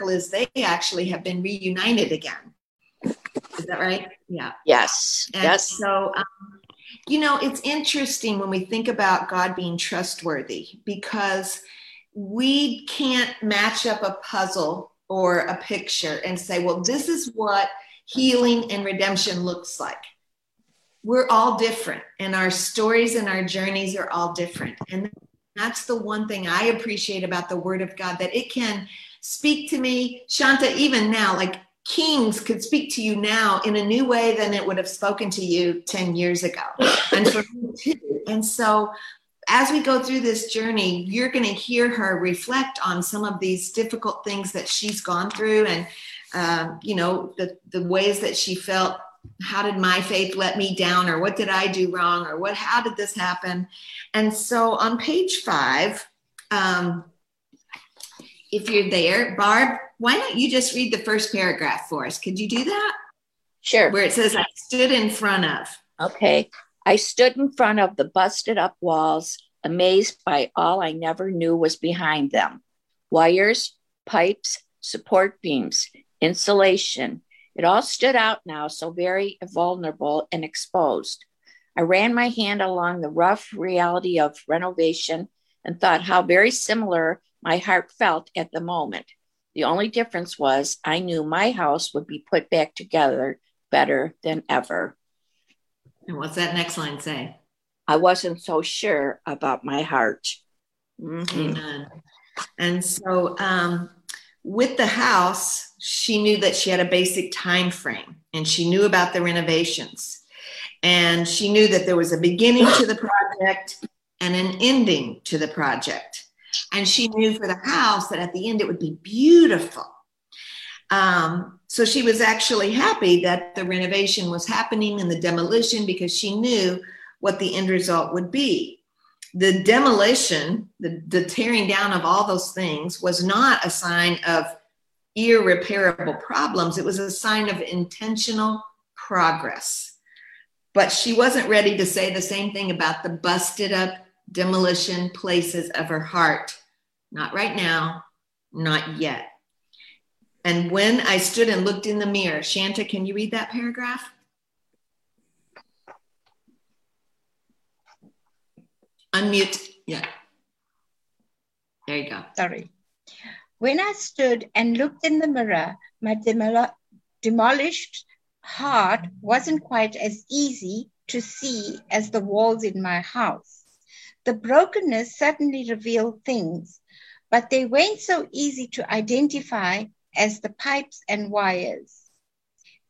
miracle is they actually have been reunited again. Is that right? Yeah. Yes. And yes. So, um, you know, it's interesting when we think about God being trustworthy because we can't match up a puzzle or a picture and say, well, this is what healing and redemption looks like. We're all different, and our stories and our journeys are all different. And that's the one thing I appreciate about the Word of God that it can speak to me, Shanta, even now, like kings could speak to you now in a new way than it would have spoken to you 10 years ago. And for me too. And so as we go through this journey, you're going to hear her reflect on some of these difficult things that she's gone through and, um, you know, the, the ways that she felt. How did my faith let me down? Or what did I do wrong? Or what, how did this happen? And so on page five, um, if you're there, Barb, why don't you just read the first paragraph for us? Could you do that? Sure. Where it says, I stood in front of. Okay. I stood in front of the busted up walls, amazed by all I never knew was behind them wires, pipes, support beams, insulation. It all stood out now, so very vulnerable and exposed. I ran my hand along the rough reality of renovation and thought how very similar my heart felt at the moment. The only difference was I knew my house would be put back together better than ever. And what's that next line say? I wasn't so sure about my heart. Mm-hmm. Amen. And so, um, with the house, she knew that she had a basic time frame, and she knew about the renovations, and she knew that there was a beginning to the project and an ending to the project. And she knew for the house that at the end it would be beautiful. Um, so she was actually happy that the renovation was happening and the demolition because she knew what the end result would be. The demolition, the, the tearing down of all those things, was not a sign of irreparable problems, it was a sign of intentional progress. But she wasn't ready to say the same thing about the busted up demolition places of her heart. Not right now, not yet. And when I stood and looked in the mirror, Shanta, can you read that paragraph? Unmute. Yeah. There you go. Sorry. When I stood and looked in the mirror, my demol- demolished heart wasn't quite as easy to see as the walls in my house. The brokenness certainly revealed things, but they weren't so easy to identify as the pipes and wires.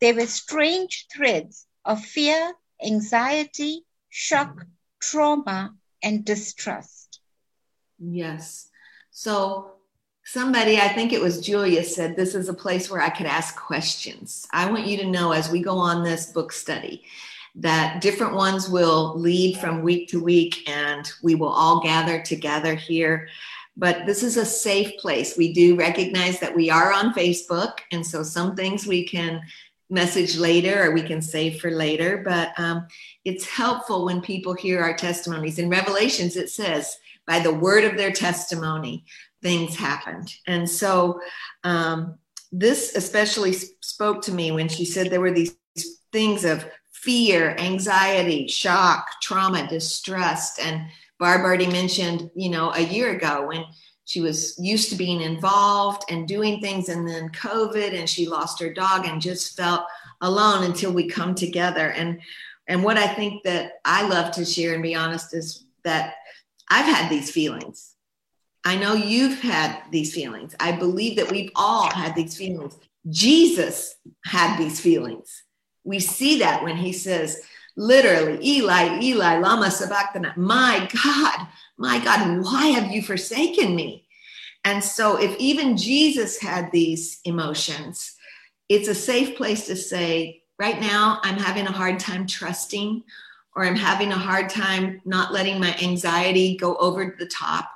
They were strange threads of fear, anxiety, shock, trauma, and distrust. Yes. So somebody, I think it was Julia, said this is a place where I could ask questions. I want you to know as we go on this book study that different ones will lead from week to week and we will all gather together here. But this is a safe place. We do recognize that we are on Facebook, and so some things we can message later or we can save for later. But um, it's helpful when people hear our testimonies. In Revelations, it says, by the word of their testimony, things happened. And so um, this especially spoke to me when she said there were these things of fear, anxiety, shock, trauma, distrust. And Barb already mentioned, you know, a year ago when she was used to being involved and doing things, and then COVID, and she lost her dog and just felt alone until we come together. And and what I think that I love to share and be honest is that I've had these feelings. I know you've had these feelings. I believe that we've all had these feelings. Jesus had these feelings. We see that when he says, literally, Eli, Eli, Lama Sabachthani, my God, my God, why have you forsaken me? And so, if even Jesus had these emotions, it's a safe place to say, right now, I'm having a hard time trusting, or I'm having a hard time not letting my anxiety go over the top.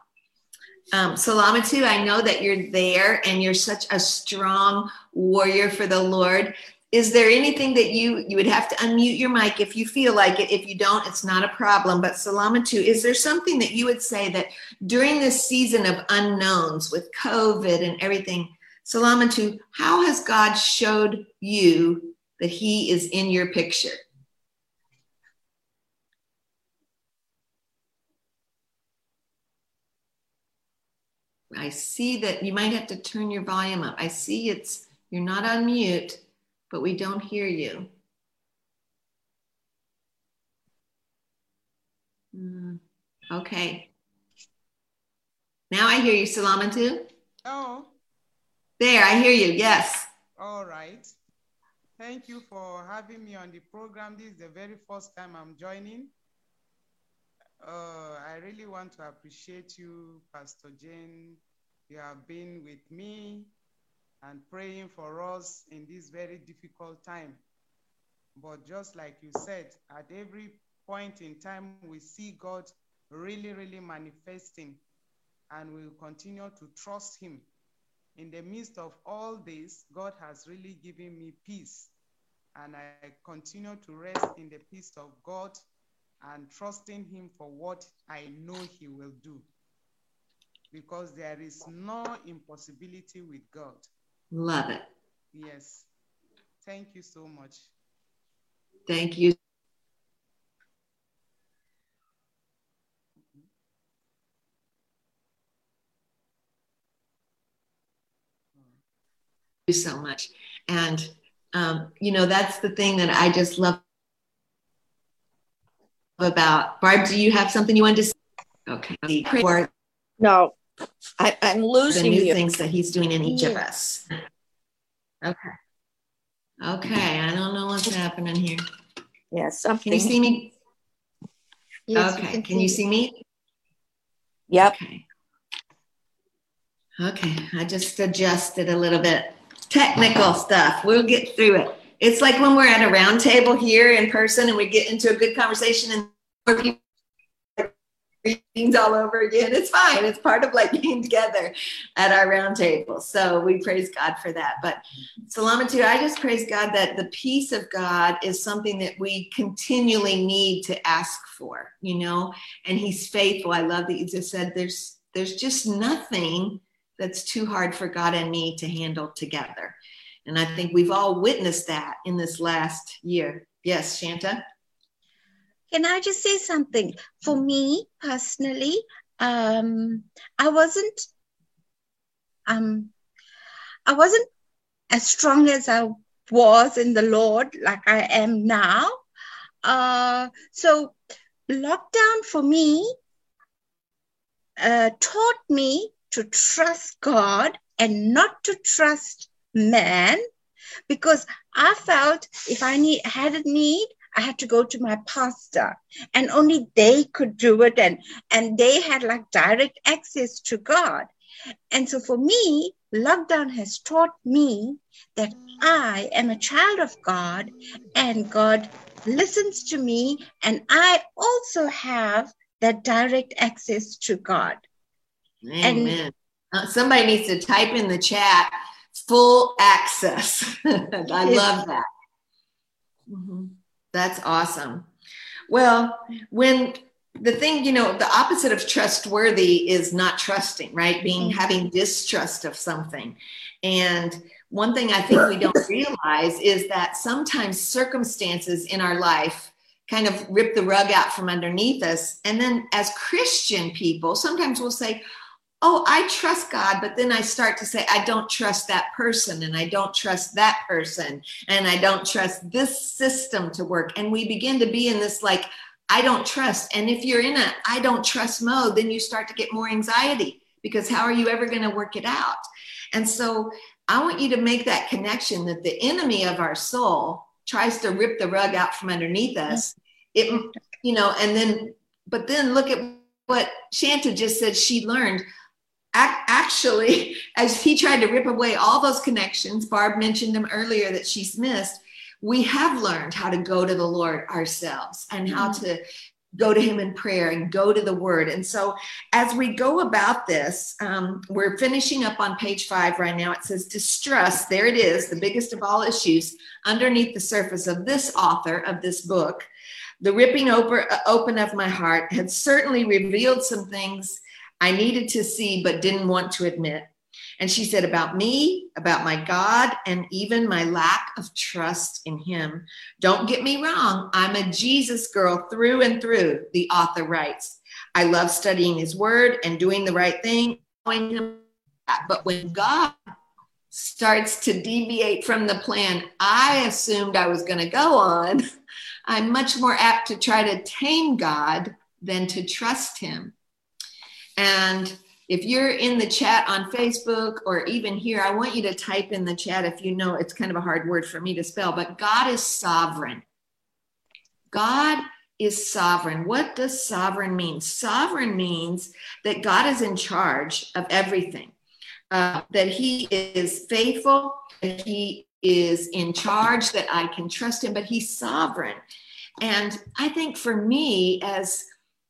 Um, Salamatu, I know that you're there and you're such a strong warrior for the Lord is there anything that you you would have to unmute your mic if you feel like it if you don't it's not a problem but salamatu is there something that you would say that during this season of unknowns with covid and everything Salamatu, how has God showed you that He is in your picture? I see that you might have to turn your volume up. I see it's you're not on mute, but we don't hear you. Mm, okay. Now I hear you, Salamatu. Oh. There, I hear you. Yes. All right. Thank you for having me on the program. This is the very first time I'm joining. Uh, I really want to appreciate you, Pastor Jane. You have been with me and praying for us in this very difficult time. But just like you said, at every point in time, we see God really, really manifesting, and we'll continue to trust Him. In the midst of all this, God has really given me peace, and I continue to rest in the peace of God and trusting Him for what I know He will do. Because there is no impossibility with God. Love it. Yes. Thank you so much. Thank you. you so much. And, um, you know, that's the thing that I just love about. Barb, do you have something you wanted to say? Okay. No, I, I'm the losing new you. things that he's doing in each of us. Okay. Okay, I don't know what's happening here. Yeah, something. Can you see me? Yes, okay, can you see me? Yep. Okay. Okay, I just adjusted a little bit. Technical stuff. We'll get through it. It's like when we're at a round table here in person and we get into a good conversation and things all over again. It's fine. It's part of like being together at our round table. So we praise God for that. But Salamatu, I just praise God that the peace of God is something that we continually need to ask for, you know, and he's faithful. I love that you just said there's there's just nothing that's too hard for God and me to handle together. And I think we've all witnessed that in this last year. Yes, Shanta? Can I just say something? For me personally, um, I wasn't, um, I wasn't as strong as I was in the Lord, like I am now. Uh, so lockdown for me uh, taught me to trust God and not to trust man, because I felt if I need had a need, I had to go to my pastor and only they could do it and and they had like direct access to God. And so for me, lockdown has taught me that I am a child of God and God listens to me and I also have that direct access to God. Amen. Uh, somebody needs to type in the chat full access. I love that. Mhm. That's awesome. Well, when the thing, you know, the opposite of trustworthy is not trusting, right? Being Mhm. having distrust of something. And one thing I think we don't realize is that sometimes circumstances in our life kind of rip the rug out from underneath us. And then as Christian people, sometimes we'll say, oh, I trust God, but then I start to say, I don't trust that person, and I don't trust that person, and I don't trust this system to work. And we begin to be in this like, I don't trust. And if you're in a I don't trust mode, then you start to get more anxiety because how are you ever going to work it out? And so I want you to make that connection that the enemy of our soul tries to rip the rug out from underneath us. Mm-hmm. It, you know, and then, but then look at what Shanta just said she learned actually, as he tried to rip away all those connections, Barb mentioned them earlier that she's missed. We have learned how to go to the Lord ourselves and how to go to Him in prayer and go to the Word. And so, as we go about this, um, we're finishing up on page five right now. It says, Distrust, there it is, the biggest of all issues underneath the surface of this author of this book. The ripping open, open of my heart had certainly revealed some things I needed to see but didn't want to admit. And she said, About me, about my God, and even my lack of trust in Him. Don't get me wrong, I'm a Jesus girl through and through, the author writes. I love studying His Word and doing the right thing, but when God starts to deviate from the plan I assumed I was going to go on, I'm much more apt to try to tame God than to trust Him. And if you're in the chat on Facebook or even here, I want you to type in the chat if you know it's kind of a hard word for me to spell, but God is sovereign. God is sovereign. What does sovereign mean? Sovereign means that God is in charge of everything, uh, that He is faithful, that He is in charge, that I can trust Him, but He's sovereign. And I think for me, as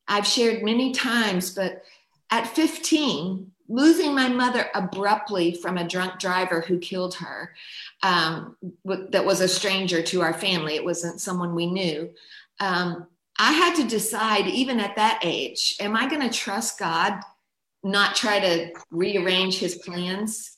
I've shared many times, but at 15, losing my mother abruptly from a drunk driver who killed her, um, that was a stranger to our family, it wasn't someone we knew. Um, I had to decide, even at that age, am I going to trust God, not try to rearrange his plans?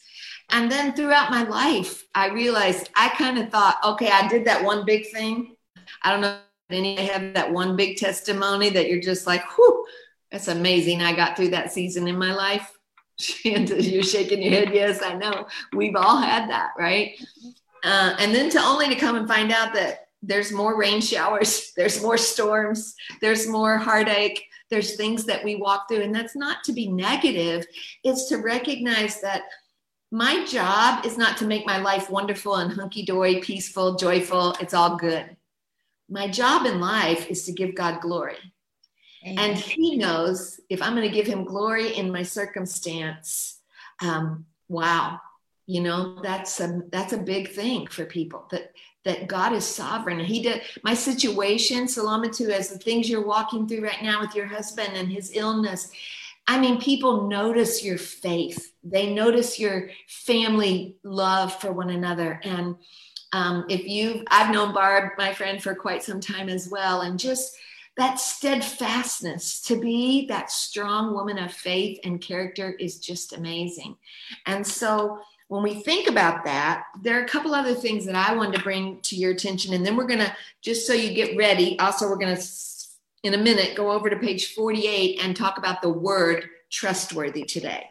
And then throughout my life, I realized I kind of thought, okay, I did that one big thing. I don't know if any of you have that one big testimony that you're just like, whew, that's amazing. I got through that season in my life. You're shaking your head. Yes, I know. We've all had that, right? Uh, and then to only to come and find out that there's more rain showers, there's more storms, there's more heartache, there's things that we walk through. And that's not to be negative, it's to recognize that my job is not to make my life wonderful and hunky dory, peaceful, joyful. It's all good. My job in life is to give God glory. Amen. And he knows if I'm going to give him glory in my circumstance, um, wow, you know that's a that's a big thing for people that that God is sovereign. He did my situation, Salamatu, as the things you're walking through right now with your husband and his illness. I mean, people notice your faith. They notice your family love for one another. And um, if you, I've known Barb, my friend, for quite some time as well, and just that steadfastness to be that strong woman of faith and character is just amazing. And so when we think about that, there are a couple other things that I wanted to bring to your attention. And then we're going to, just so you get ready, also, we're going to, in a minute, go over to page 48 and talk about the word trustworthy today.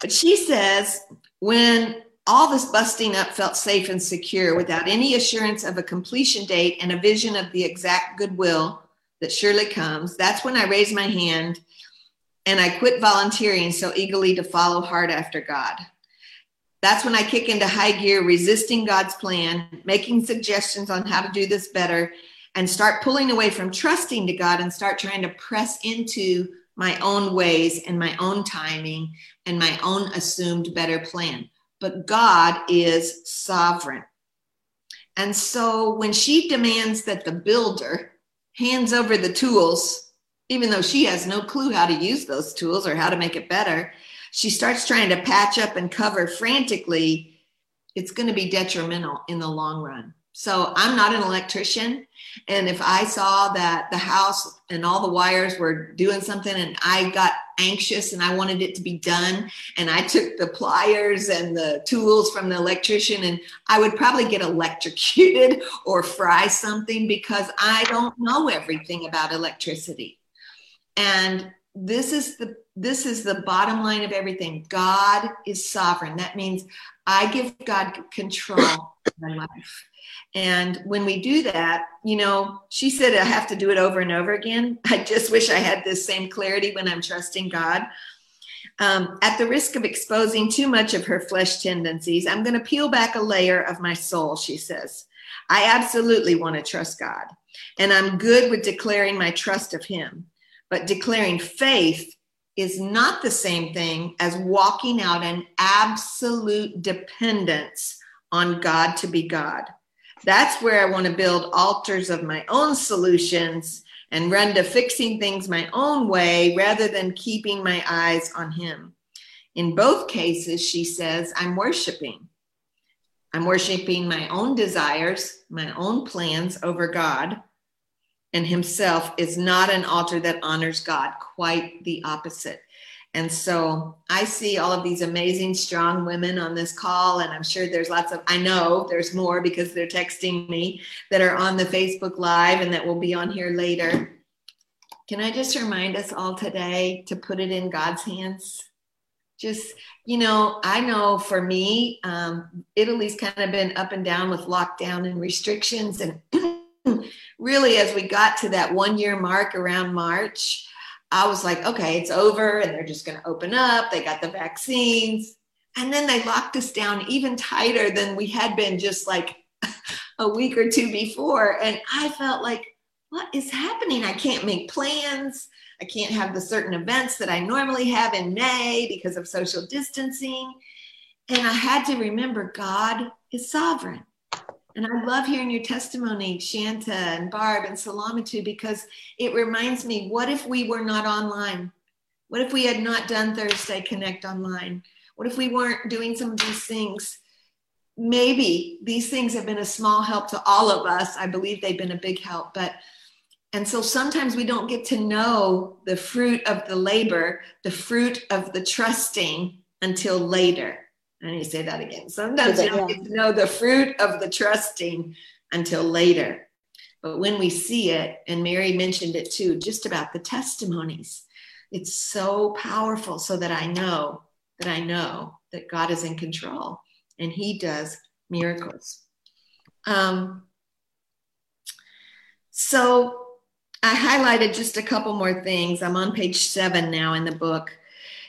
But she says, when all this busting up felt safe and secure without any assurance of a completion date and a vision of the exact goodwill that surely comes. That's when I raised my hand and I quit volunteering so eagerly to follow hard after God. That's when I kick into high gear, resisting God's plan, making suggestions on how to do this better, and start pulling away from trusting to God and start trying to press into my own ways and my own timing and my own assumed better plan but God is sovereign. And so when she demands that the builder hands over the tools, even though she has no clue how to use those tools or how to make it better, she starts trying to patch up and cover frantically. It's going to be detrimental in the long run. So I'm not an electrician. And if I saw that the house and all the wires were doing something and I got anxious and I wanted it to be done, and I took the pliers and the tools from the electrician, and I would probably get electrocuted or fry something because I don't know everything about electricity. And this is the this is the bottom line of everything. God is sovereign. That means I give God control of my life. And when we do that, you know, she said I have to do it over and over again. I just wish I had this same clarity when I'm trusting God. Um, at the risk of exposing too much of her flesh tendencies, I'm going to peel back a layer of my soul, she says. I absolutely want to trust God, and I'm good with declaring my trust of Him. But declaring faith is not the same thing as walking out an absolute dependence on God to be God. That's where I want to build altars of my own solutions and run to fixing things my own way rather than keeping my eyes on Him. In both cases, she says, I'm worshiping. I'm worshiping my own desires, my own plans over God, and Himself is not an altar that honors God, quite the opposite. And so I see all of these amazing, strong women on this call. And I'm sure there's lots of, I know there's more because they're texting me that are on the Facebook Live and that will be on here later. Can I just remind us all today to put it in God's hands? Just, you know, I know for me, um, Italy's kind of been up and down with lockdown and restrictions. And really, as we got to that one year mark around March, I was like, okay, it's over and they're just going to open up. They got the vaccines. And then they locked us down even tighter than we had been just like a week or two before. And I felt like, what is happening? I can't make plans. I can't have the certain events that I normally have in May because of social distancing. And I had to remember God is sovereign. And I love hearing your testimony, Shanta and Barb and Salamatu, because it reminds me what if we were not online? What if we had not done Thursday Connect online? What if we weren't doing some of these things? Maybe these things have been a small help to all of us. I believe they've been a big help, but and so sometimes we don't get to know the fruit of the labor, the fruit of the trusting until later. I need to say that again. Sometimes you don't get to know the fruit of the trusting until later. But when we see it, and Mary mentioned it too, just about the testimonies, it's so powerful so that I know that I know that God is in control and He does miracles. Um, so I highlighted just a couple more things. I'm on page seven now in the book.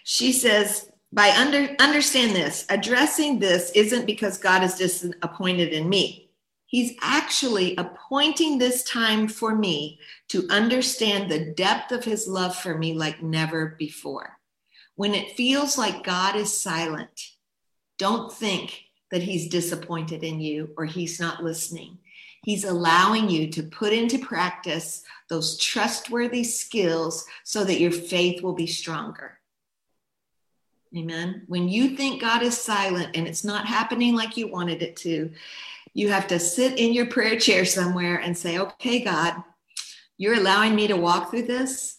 She says, by under understand this addressing this isn't because god is disappointed in me. He's actually appointing this time for me to understand the depth of his love for me like never before. When it feels like god is silent don't think that he's disappointed in you or he's not listening. He's allowing you to put into practice those trustworthy skills so that your faith will be stronger Amen. When you think God is silent and it's not happening like you wanted it to, you have to sit in your prayer chair somewhere and say, okay, God, you're allowing me to walk through this.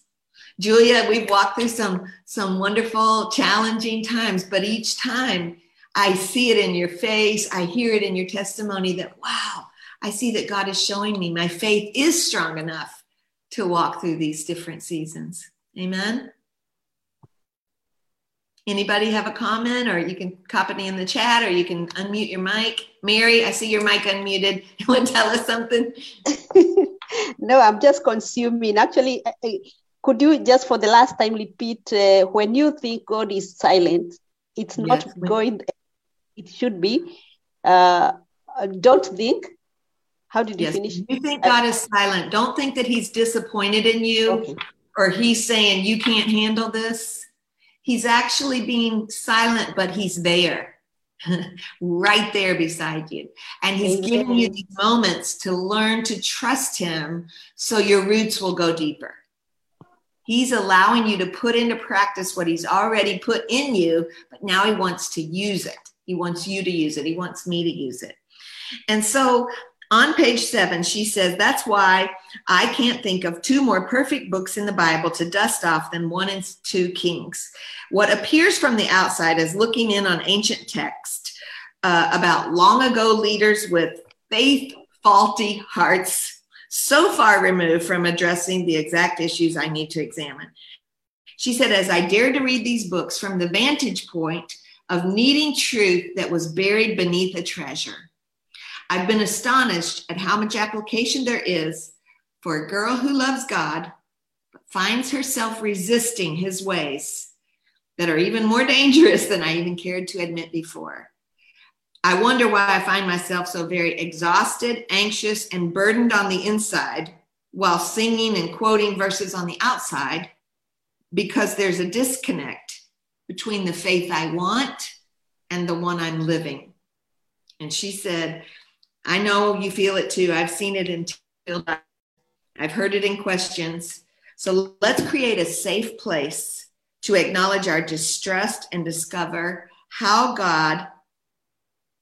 Julia, we've walked through some, some wonderful, challenging times, but each time I see it in your face, I hear it in your testimony that, wow, I see that God is showing me my faith is strong enough to walk through these different seasons. Amen. Anybody have a comment or you can copy me in the chat or you can unmute your mic. Mary, I see your mic unmuted. You want to tell us something? no, I'm just consuming. Actually, could you just for the last time repeat uh, when you think God is silent, it's not yes. going, it should be. Uh, don't think. How did you yes. finish? You think God is silent. Don't think that he's disappointed in you okay. or he's saying you can't handle this he's actually being silent, but he's there, right there beside you. And he's Amen. giving you these moments to learn to trust him so your roots will go deeper. He's allowing you to put into practice what he's already put in you, but now he wants to use it. He wants you to use it. He wants me to use it. And so on page seven, she says, That's why I can't think of two more perfect books in the Bible to dust off than one and two Kings. What appears from the outside as looking in on ancient text uh, about long ago leaders with faith faulty hearts, so far removed from addressing the exact issues I need to examine. She said, As I dared to read these books from the vantage point of needing truth that was buried beneath a treasure I've been astonished at how much application there is for a girl who loves God, but finds herself resisting his ways that are even more dangerous than I even cared to admit before. I wonder why I find myself so very exhausted, anxious, and burdened on the inside while singing and quoting verses on the outside because there's a disconnect between the faith I want and the one I'm living. And she said, I know you feel it too. I've seen it in I've heard it in questions. So let's create a safe place to acknowledge our distrust and discover how God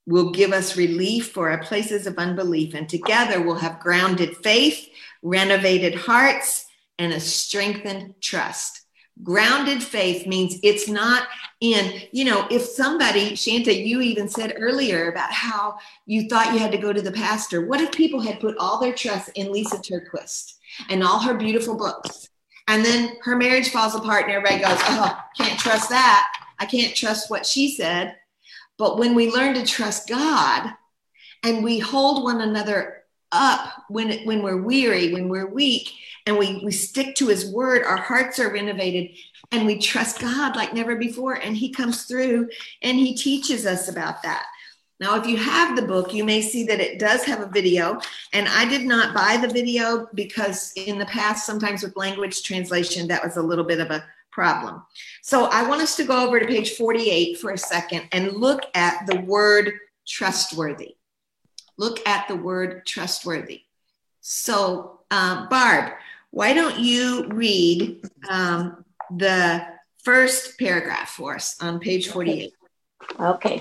will give us relief for our places of unbelief. And together we'll have grounded faith, renovated hearts, and a strengthened trust. Grounded faith means it's not in, you know, if somebody, Shanta, you even said earlier about how you thought you had to go to the pastor. What if people had put all their trust in Lysa TerKeurst and all her beautiful books? And then her marriage falls apart and everybody goes, oh, can't trust that. I can't trust what she said. But when we learn to trust God and we hold one another up when, when we're weary, when we're weak, and we, we stick to his word, our hearts are renovated and we trust God like never before. And he comes through and he teaches us about that. Now, if you have the book, you may see that it does have a video. And I did not buy the video because in the past, sometimes with language translation, that was a little bit of a problem. So I want us to go over to page 48 for a second and look at the word trustworthy. Look at the word trustworthy. So, uh, Barb, why don't you read um, the first paragraph for us on page 48? Okay.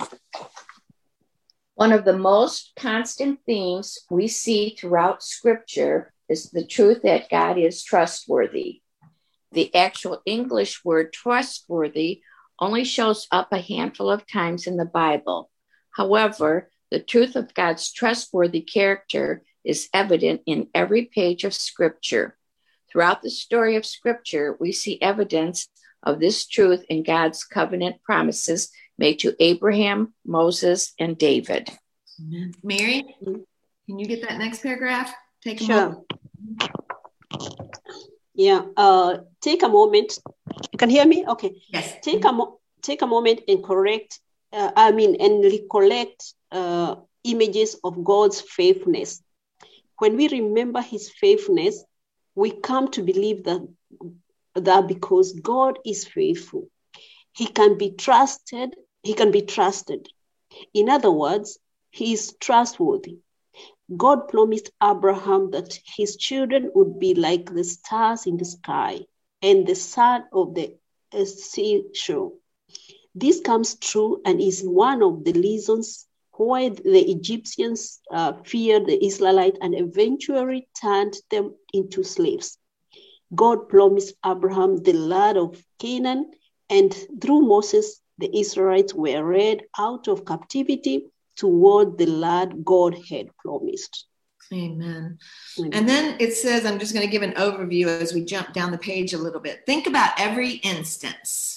One of the most constant themes we see throughout Scripture is the truth that God is trustworthy. The actual English word trustworthy only shows up a handful of times in the Bible. However, the truth of God's trustworthy character is evident in every page of Scripture. Throughout the story of Scripture, we see evidence of this truth in God's covenant promises made to Abraham, Moses, and David. Amen. Mary, can you get that next paragraph? Take a sure. moment. Yeah, uh, take a moment. You can hear me? Okay. Yes. Take a mo- take a moment and correct. Uh, I mean, and recollect uh, images of God's faithfulness. When we remember His faithfulness, we come to believe that, that because God is faithful, he can be trusted, he can be trusted. In other words, he is trustworthy. God promised Abraham that his children would be like the stars in the sky and the sand of the seashore. This comes true and is one of the reasons why the Egyptians uh, feared the Israelites and eventually turned them into slaves. God promised Abraham the land of Canaan, and through Moses, the Israelites were led out of captivity toward the land God had promised. Amen. Amen. And then it says, I'm just going to give an overview as we jump down the page a little bit. Think about every instance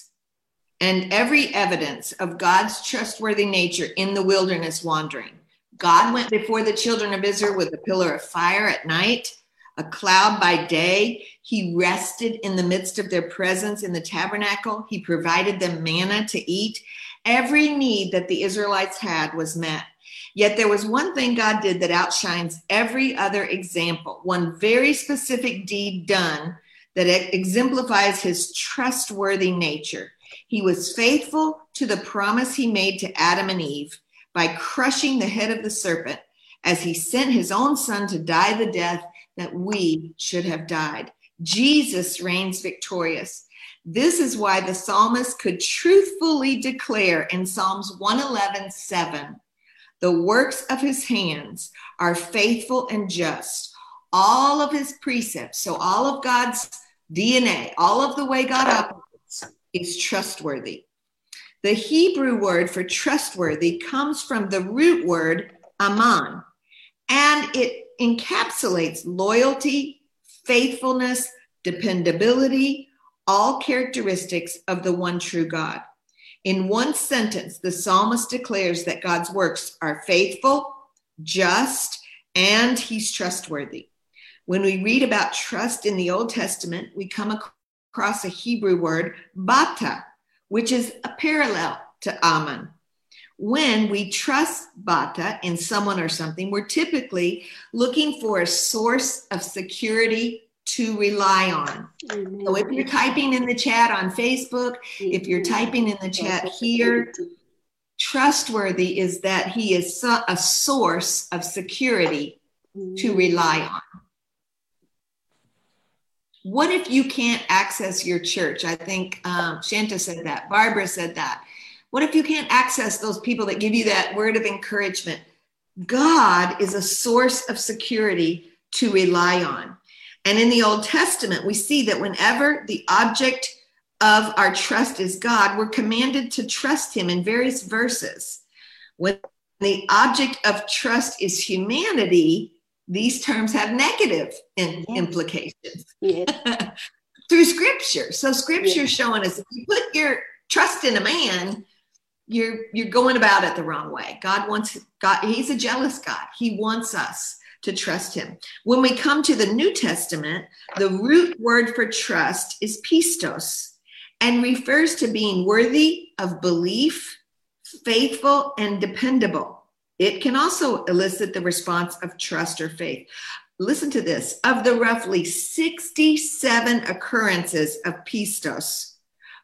and every evidence of God's trustworthy nature in the wilderness wandering. God went before the children of Israel with a pillar of fire at night, a cloud by day. He rested in the midst of their presence in the tabernacle. He provided them manna to eat. Every need that the Israelites had was met. Yet there was one thing God did that outshines every other example, one very specific deed done that exemplifies his trustworthy nature. He was faithful to the promise he made to Adam and Eve by crushing the head of the serpent as he sent his own son to die the death that we should have died. Jesus reigns victorious. This is why the psalmist could truthfully declare in Psalms 111 7 the works of his hands are faithful and just. All of his precepts, so all of God's DNA, all of the way God operates is trustworthy. The Hebrew word for trustworthy comes from the root word aman, and it encapsulates loyalty, faithfulness, dependability, all characteristics of the one true God. In one sentence, the psalmist declares that God's works are faithful, just, and he's trustworthy. When we read about trust in the Old Testament, we come across a Hebrew word, bata, which is a parallel to aman. When we trust bata in someone or something, we're typically looking for a source of security to rely on. So if you're typing in the chat on Facebook, if you're typing in the chat here, trustworthy is that he is a source of security to rely on what if you can't access your church? I think um, Shanta said that. Barbara said that. What if you can't access those people that give you that word of encouragement? God is a source of security to rely on. And in the Old Testament, we see that whenever the object of our trust is God, we're commanded to trust Him in various verses. When the object of trust is humanity, these terms have negative in, implications through Scripture. So Scripture yes. showing us if you put your trust in a man, you're you're going about it the wrong way. God wants God. He's a jealous God. He wants us to trust him. When we come to the New Testament, the root word for trust is pistos and refers to being worthy of belief, faithful, and dependable. It can also elicit the response of trust or faith. Listen to this of the roughly 67 occurrences of pistos,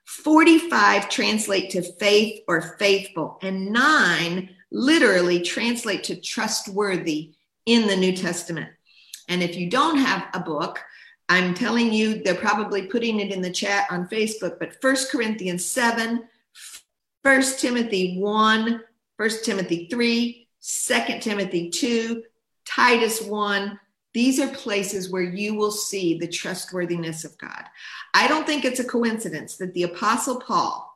45 translate to faith or faithful, and nine literally translate to trustworthy in the New Testament. And if you don't have a book, I'm telling you, they're probably putting it in the chat on Facebook, but First Corinthians 7, First Timothy 1, First Timothy 3, Second Timothy 2, Titus 1. These are places where you will see the trustworthiness of God. I don't think it's a coincidence that the Apostle Paul,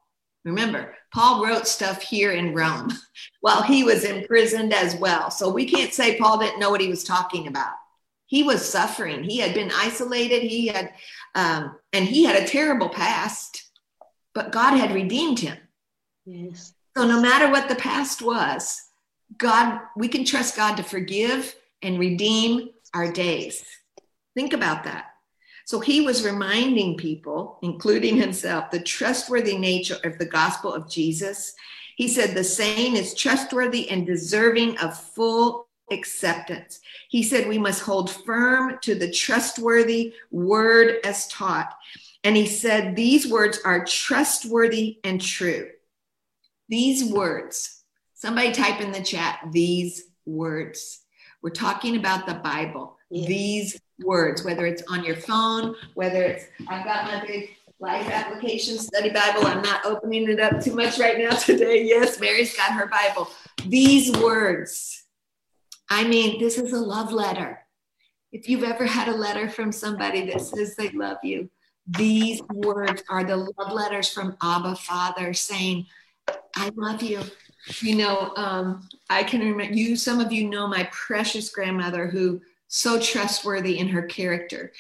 remember, Paul wrote stuff here in Rome while he was imprisoned as well. So we can't say Paul didn't know what he was talking about. He was suffering. He had been isolated. He had, um, and he had a terrible past, but God had redeemed him. Yes. So no matter what the past was, God, we can trust God to forgive and redeem our days. Think about that. So he was reminding people, including himself, the trustworthy nature of the gospel of Jesus. He said the saying is trustworthy and deserving of full acceptance. He said we must hold firm to the trustworthy word as taught. And he said these words are trustworthy and true. These words, somebody type in the chat, these words. We're talking about the Bible. These words, whether it's on your phone, whether it's, I've got my big life application study Bible. I'm not opening it up too much right now today. Yes, Mary's got her Bible. These words, I mean, this is a love letter. If you've ever had a letter from somebody that says they love you, these words are the love letters from Abba Father saying, I love you. You know, um, I can remember you, some of you know my precious grandmother who so trustworthy in her character.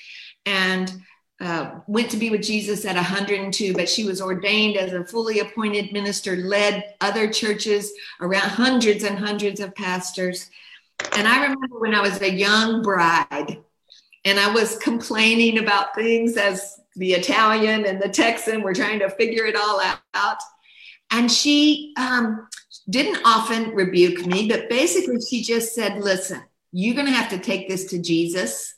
And uh, went to be with Jesus at 102, but she was ordained as a fully appointed minister, led other churches around hundreds and hundreds of pastors. And I remember when I was a young bride and I was complaining about things as the Italian and the Texan were trying to figure it all out. And she um, didn't often rebuke me, but basically she just said, Listen, you're going to have to take this to Jesus.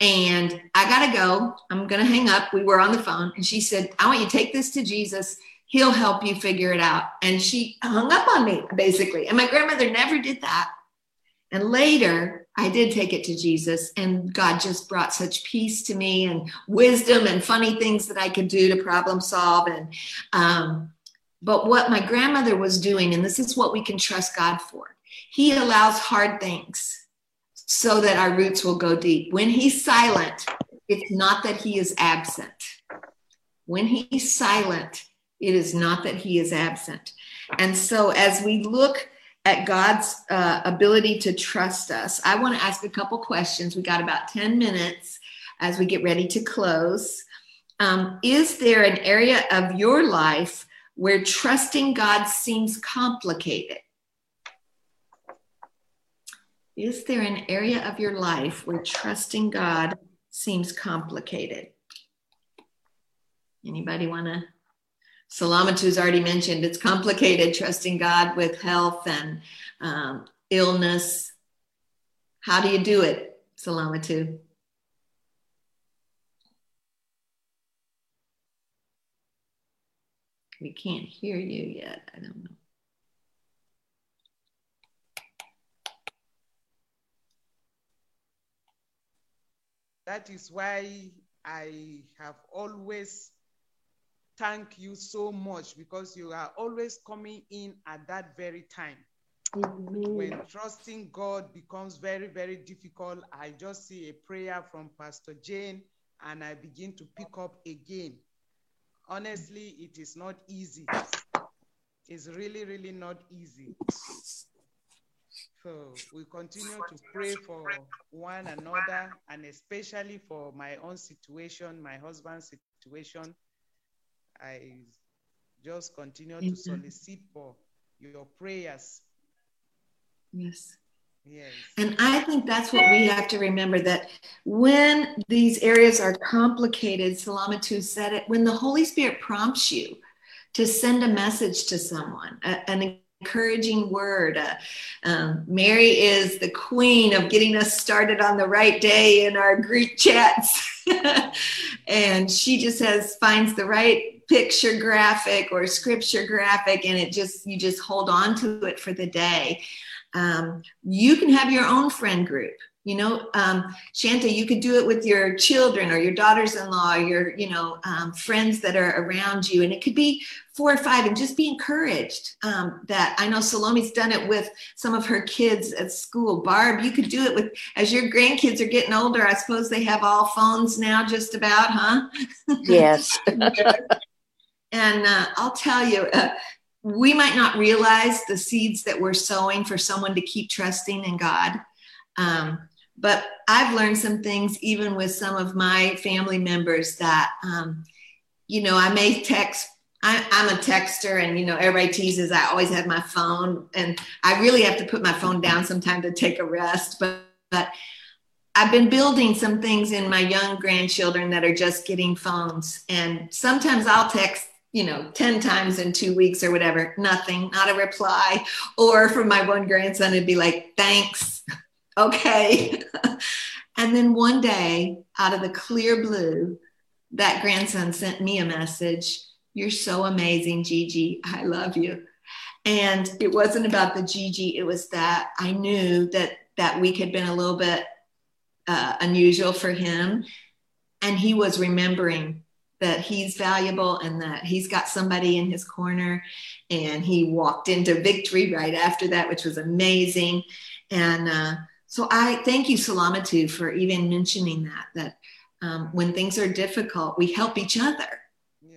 And I got to go. I'm going to hang up. We were on the phone. And she said, I want you to take this to Jesus. He'll help you figure it out. And she hung up on me, basically. And my grandmother never did that. And later, I did take it to Jesus, and God just brought such peace to me and wisdom and funny things that I could do to problem solve. And um, but what my grandmother was doing, and this is what we can trust God for, He allows hard things so that our roots will go deep. When he's silent, it's not that he is absent. When he's silent, it is not that he is absent. And so, as we look at God's uh, ability to trust us, I want to ask a couple questions. We got about 10 minutes as we get ready to close. Um, is there an area of your life where trusting God seems complicated? Is there an area of your life where trusting God seems complicated? Anybody want to? Salamatu's already mentioned it's complicated trusting God with health and um, illness. How do you do it, Salamatu? We can't hear you yet. I don't know. That is why I have always thank you so much because you are always coming in at that very time. Amen. When trusting God becomes very, very difficult, I just see a prayer from Pastor Jane and I begin to pick up again. Honestly, it is not easy. It's really, really not easy. So we continue to pray for one another and especially for my own situation, my husband's situation. I just continue to solicit for your prayers. Yes. And I think that's what we have to remember that when these areas are complicated, Salamatu said it, when the Holy Spirit prompts you to send a message to someone, a, an encouraging word. Uh, um, Mary is the queen of getting us started on the right day in our Greek chats. and she just has finds the right picture graphic or scripture graphic and it just you just hold on to it for the day um, you can have your own friend group. You know, um, Shanta, you could do it with your children or your daughters-in-law, your you know um, friends that are around you, and it could be four or five, and just be encouraged. Um, that I know Salome's done it with some of her kids at school. Barb, you could do it with as your grandkids are getting older. I suppose they have all phones now, just about, huh? Yes. and uh, I'll tell you, uh, we might not realize the seeds that we're sowing for someone to keep trusting in God. Um, but I've learned some things even with some of my family members that, um, you know, I may text. I, am a texter, and you know, everybody teases I always have my phone, and I really have to put my phone down sometime to take a rest. But, but I've been building some things in my young grandchildren that are just getting phones, and sometimes I'll text you know, 10 times in two weeks or whatever, nothing, not a reply. Or from my one grandson, it'd be like, thanks, okay. and then one day, out of the clear blue, that grandson sent me a message You're so amazing, Gigi. I love you. And it wasn't about the Gigi, it was that I knew that that week had been a little bit uh, unusual for him. And he was remembering that he's valuable and that he's got somebody in his corner. And he walked into victory right after that, which was amazing. And uh, so I thank you, Salamatu, for even mentioning that, that um, when things are difficult, we help each other.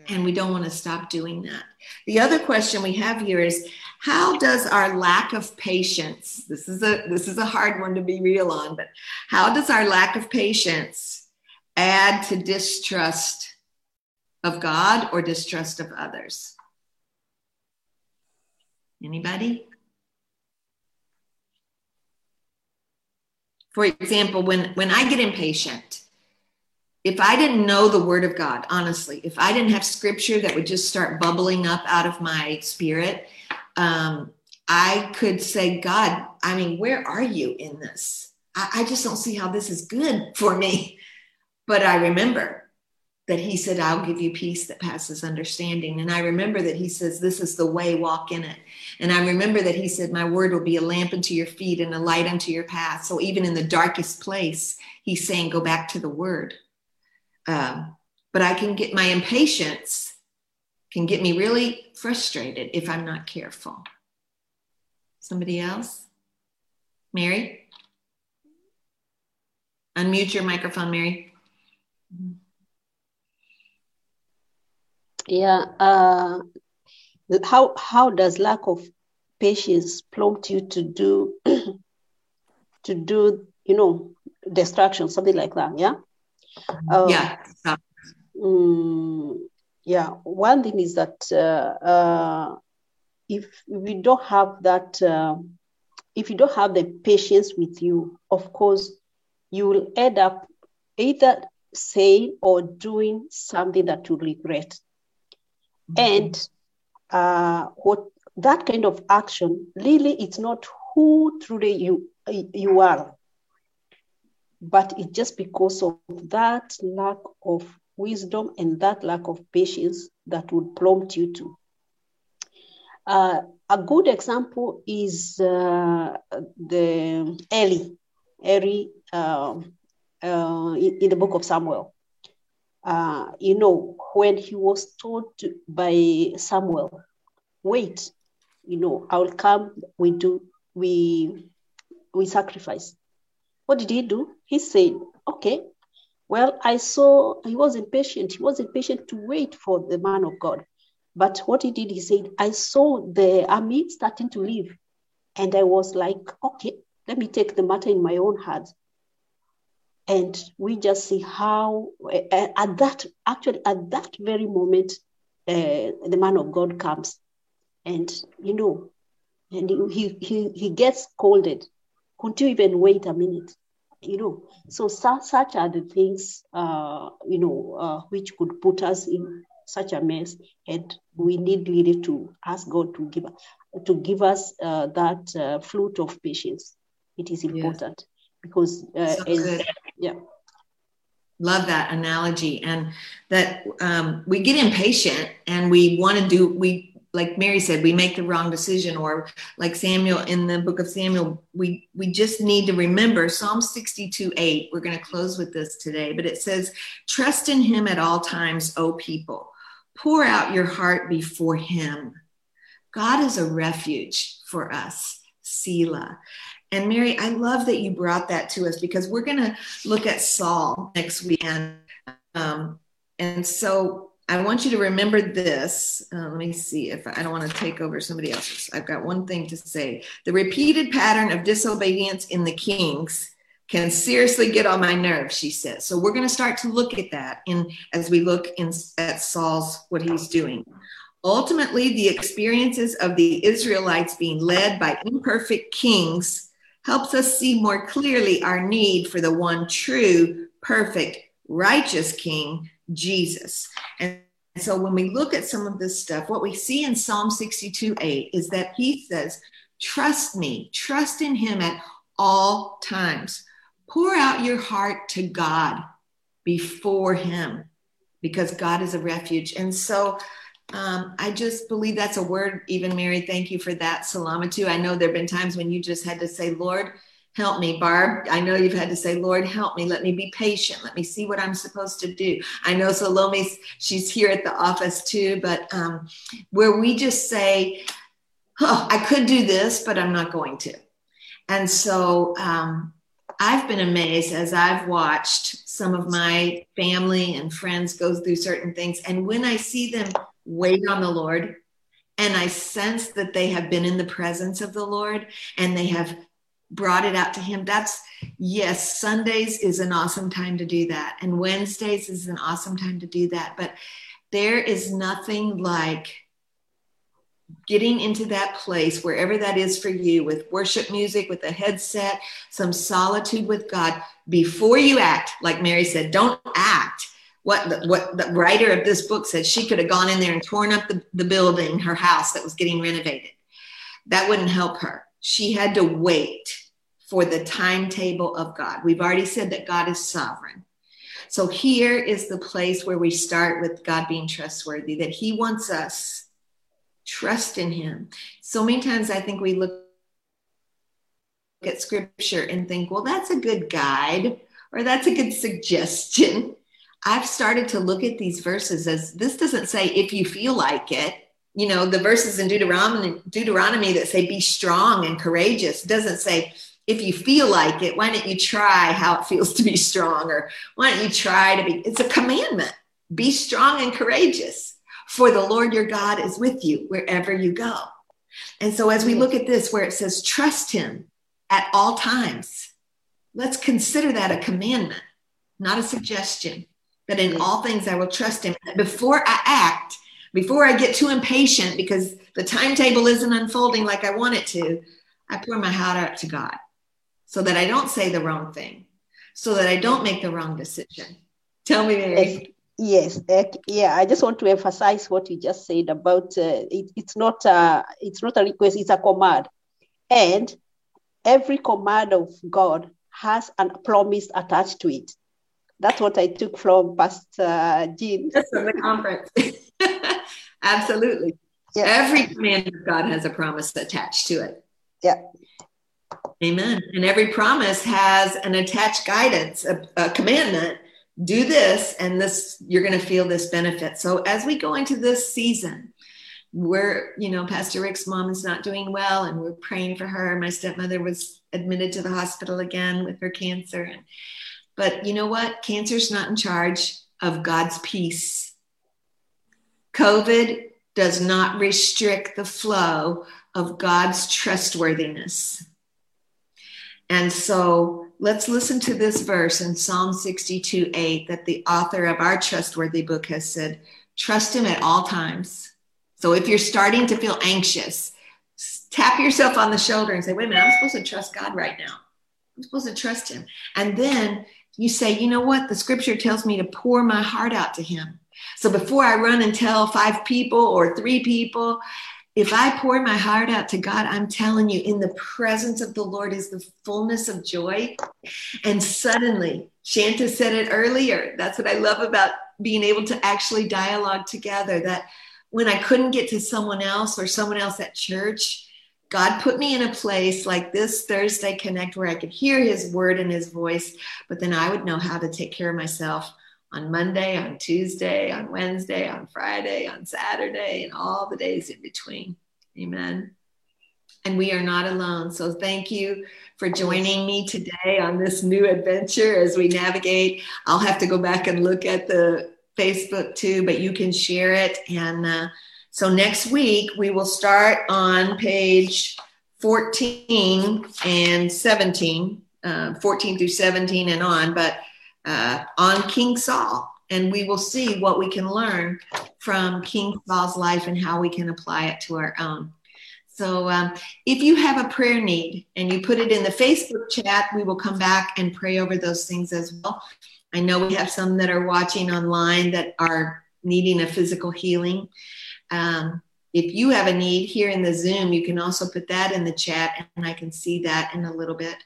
And we don't want to stop doing that. The other question we have here is how does our lack of patience this is a this is a hard one to be real on but how does our lack of patience add to distrust of God or distrust of others? Anybody? For example, when, when I get impatient, if I didn't know the word of God, honestly, if I didn't have scripture that would just start bubbling up out of my spirit, um, I could say, God, I mean, where are you in this? I, I just don't see how this is good for me. But I remember that he said, I'll give you peace that passes understanding. And I remember that he says, This is the way, walk in it. And I remember that he said, My word will be a lamp unto your feet and a light unto your path. So even in the darkest place, he's saying, Go back to the word. Um, but I can get my impatience, can get me really frustrated if I'm not careful. Somebody else? Mary? Unmute your microphone, Mary. Yeah. Uh, how how does lack of patience prompt you to do to do you know destruction something like that? Yeah. Uh, yeah. Um, yeah. One thing is that uh, uh, if we don't have that, uh, if you don't have the patience with you, of course, you will end up either saying or doing something that you regret. And uh, what that kind of action really it's not who truly you you are, but it's just because of that lack of wisdom and that lack of patience that would prompt you to. Uh, a good example is uh, the Eli, Eli uh, uh, in, in, the book of Samuel uh, you know, when he was told by Samuel, wait, you know, I will come, we do, we, we sacrifice. What did he do? He said, okay, Well, I saw he was impatient. He was impatient to wait for the man of God. But what he did, he said, I saw the army starting to leave. And I was like, okay, let me take the matter in my own hands. And we just see how, uh, at that, actually, at that very moment, uh, the man of God comes. And, you know, and he, he, he gets scolded. Couldn't you even wait a minute? You know, so such, such are the things, uh, you know, uh, which could put us in such a mess. And we need really to ask God to give, to give us uh, that uh, fruit of patience. It is important yes. because, uh, so as, yeah love that analogy and that um, we get impatient and we want to do we like Mary said, we make the wrong decision, or like Samuel in the book of Samuel, we we just need to remember Psalm 62 8. We're going to close with this today, but it says, Trust in him at all times, O people. Pour out your heart before him. God is a refuge for us, Selah. And Mary, I love that you brought that to us because we're going to look at Saul next weekend. Um, and so I want you to remember this. Uh, let me see if I don't want to take over somebody else's. I've got one thing to say. The repeated pattern of disobedience in the kings can seriously get on my nerves, she says. So we're going to start to look at that in as we look in, at Saul's what he's doing. Ultimately, the experiences of the Israelites being led by imperfect kings helps us see more clearly our need for the one true, perfect, righteous king Jesus. And so when we look at some of this stuff, what we see in Psalm 62 8 is that he says, Trust me, trust in him at all times. Pour out your heart to God before him because God is a refuge. And so um, I just believe that's a word, even Mary. Thank you for that, Salamatu. I know there have been times when you just had to say, Lord, Help me, Barb. I know you've had to say, Lord, help me. Let me be patient. Let me see what I'm supposed to do. I know Salome, she's here at the office too, but um, where we just say, oh, I could do this, but I'm not going to. And so um, I've been amazed as I've watched some of my family and friends go through certain things. And when I see them wait on the Lord, and I sense that they have been in the presence of the Lord and they have brought it out to him. That's yes, Sundays is an awesome time to do that. And Wednesdays is an awesome time to do that. But there is nothing like getting into that place, wherever that is for you, with worship music, with a headset, some solitude with God before you act. Like Mary said, don't act. What the, what the writer of this book said, she could have gone in there and torn up the, the building, her house that was getting renovated. That wouldn't help her she had to wait for the timetable of God. We've already said that God is sovereign. So here is the place where we start with God being trustworthy, that He wants us trust in Him. So many times I think we look at scripture and think, well, that's a good guide or that's a good suggestion. I've started to look at these verses as this doesn't say if you feel like it. You know the verses in deuteronomy deuteronomy that say be strong and courageous doesn't say if you feel like it why don't you try how it feels to be strong? Or why don't you try to be it's a commandment. Be strong and courageous for the lord your god is with you wherever you go. And so as we look at this where it says trust him at all times let's consider that a commandment not a suggestion but in all things i will trust him before i act before I get too impatient because the timetable isn't unfolding like I want it to, I pour my heart out to God so that I don't say the wrong thing, so that I don't make the wrong decision. Tell me, Mary. Yes, yeah. I just want to emphasize what you just said about uh, it, it's not a, it's not a request; it's a command, and every command of God has a promise attached to it. That's what I took from Pastor Jean. Uh, That's from the conference. Absolutely. Yeah. Every command of God has a promise attached to it. Yeah. Amen. And every promise has an attached guidance, a, a commandment. Do this, and this you're going to feel this benefit. So as we go into this season, we're, you know, Pastor Rick's mom is not doing well, and we're praying for her. My stepmother was admitted to the hospital again with her cancer, and But you know what? Cancer's not in charge of God's peace. COVID does not restrict the flow of God's trustworthiness. And so let's listen to this verse in Psalm 62 8 that the author of our trustworthy book has said trust him at all times. So if you're starting to feel anxious, tap yourself on the shoulder and say, wait a minute, I'm supposed to trust God right now. I'm supposed to trust him. And then you say, you know what? The scripture tells me to pour my heart out to him. So before I run and tell five people or three people, if I pour my heart out to God, I'm telling you, in the presence of the Lord is the fullness of joy. And suddenly, Shanta said it earlier. That's what I love about being able to actually dialogue together. That when I couldn't get to someone else or someone else at church, God put me in a place like this Thursday Connect where I could hear his word and his voice, but then I would know how to take care of myself on Monday, on Tuesday, on Wednesday, on Friday, on Saturday, and all the days in between. Amen. And we are not alone. So thank you for joining me today on this new adventure as we navigate. I'll have to go back and look at the Facebook too, but you can share it. And uh, so next week we will start on page 14 and 17, uh, 14 through 17 and on, but uh, on King Saul. And we will see what we can learn from King Saul's life and how we can apply it to our own. So, um, if you have a prayer need and you put it in the Facebook chat, we will come back and pray over those things as well. I know we have some that are watching online that are needing a physical healing. Um, if you have a need here in the Zoom, you can also put that in the chat and I can see that in a little bit.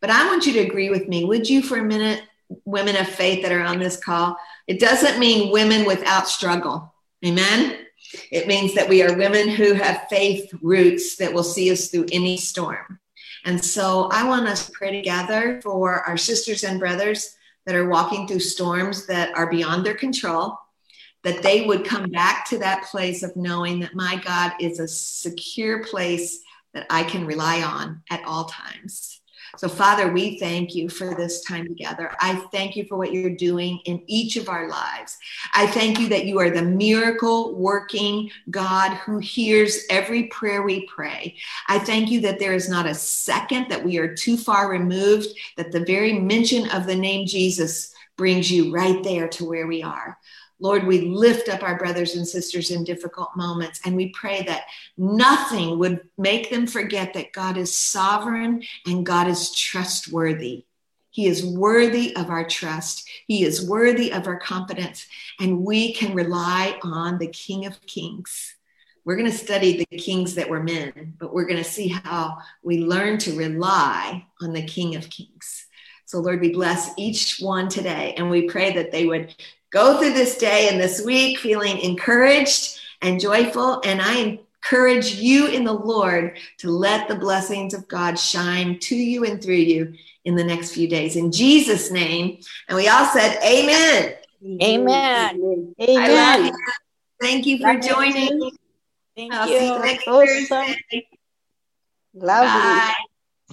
But I want you to agree with me. Would you, for a minute, women of faith that are on this call? It doesn't mean women without struggle. Amen. It means that we are women who have faith roots that will see us through any storm. And so I want us to pray together for our sisters and brothers that are walking through storms that are beyond their control, that they would come back to that place of knowing that my God is a secure place that I can rely on at all times. So, Father, we thank you for this time together. I thank you for what you're doing in each of our lives. I thank you that you are the miracle working God who hears every prayer we pray. I thank you that there is not a second that we are too far removed, that the very mention of the name Jesus brings you right there to where we are. Lord, we lift up our brothers and sisters in difficult moments and we pray that nothing would make them forget that God is sovereign and God is trustworthy. He is worthy of our trust. He is worthy of our confidence, and we can rely on the King of Kings. We're going to study the kings that were men, but we're going to see how we learn to rely on the King of Kings. So, Lord, we bless each one today, and we pray that they would go through this day and this week feeling encouraged and joyful. And I encourage you in the Lord to let the blessings of God shine to you and through you in the next few days. In Jesus' name. And we all said, Amen. Amen. Amen. Thank you for love joining. Thank I'll you. See you next Thursday. Lovely. Bye.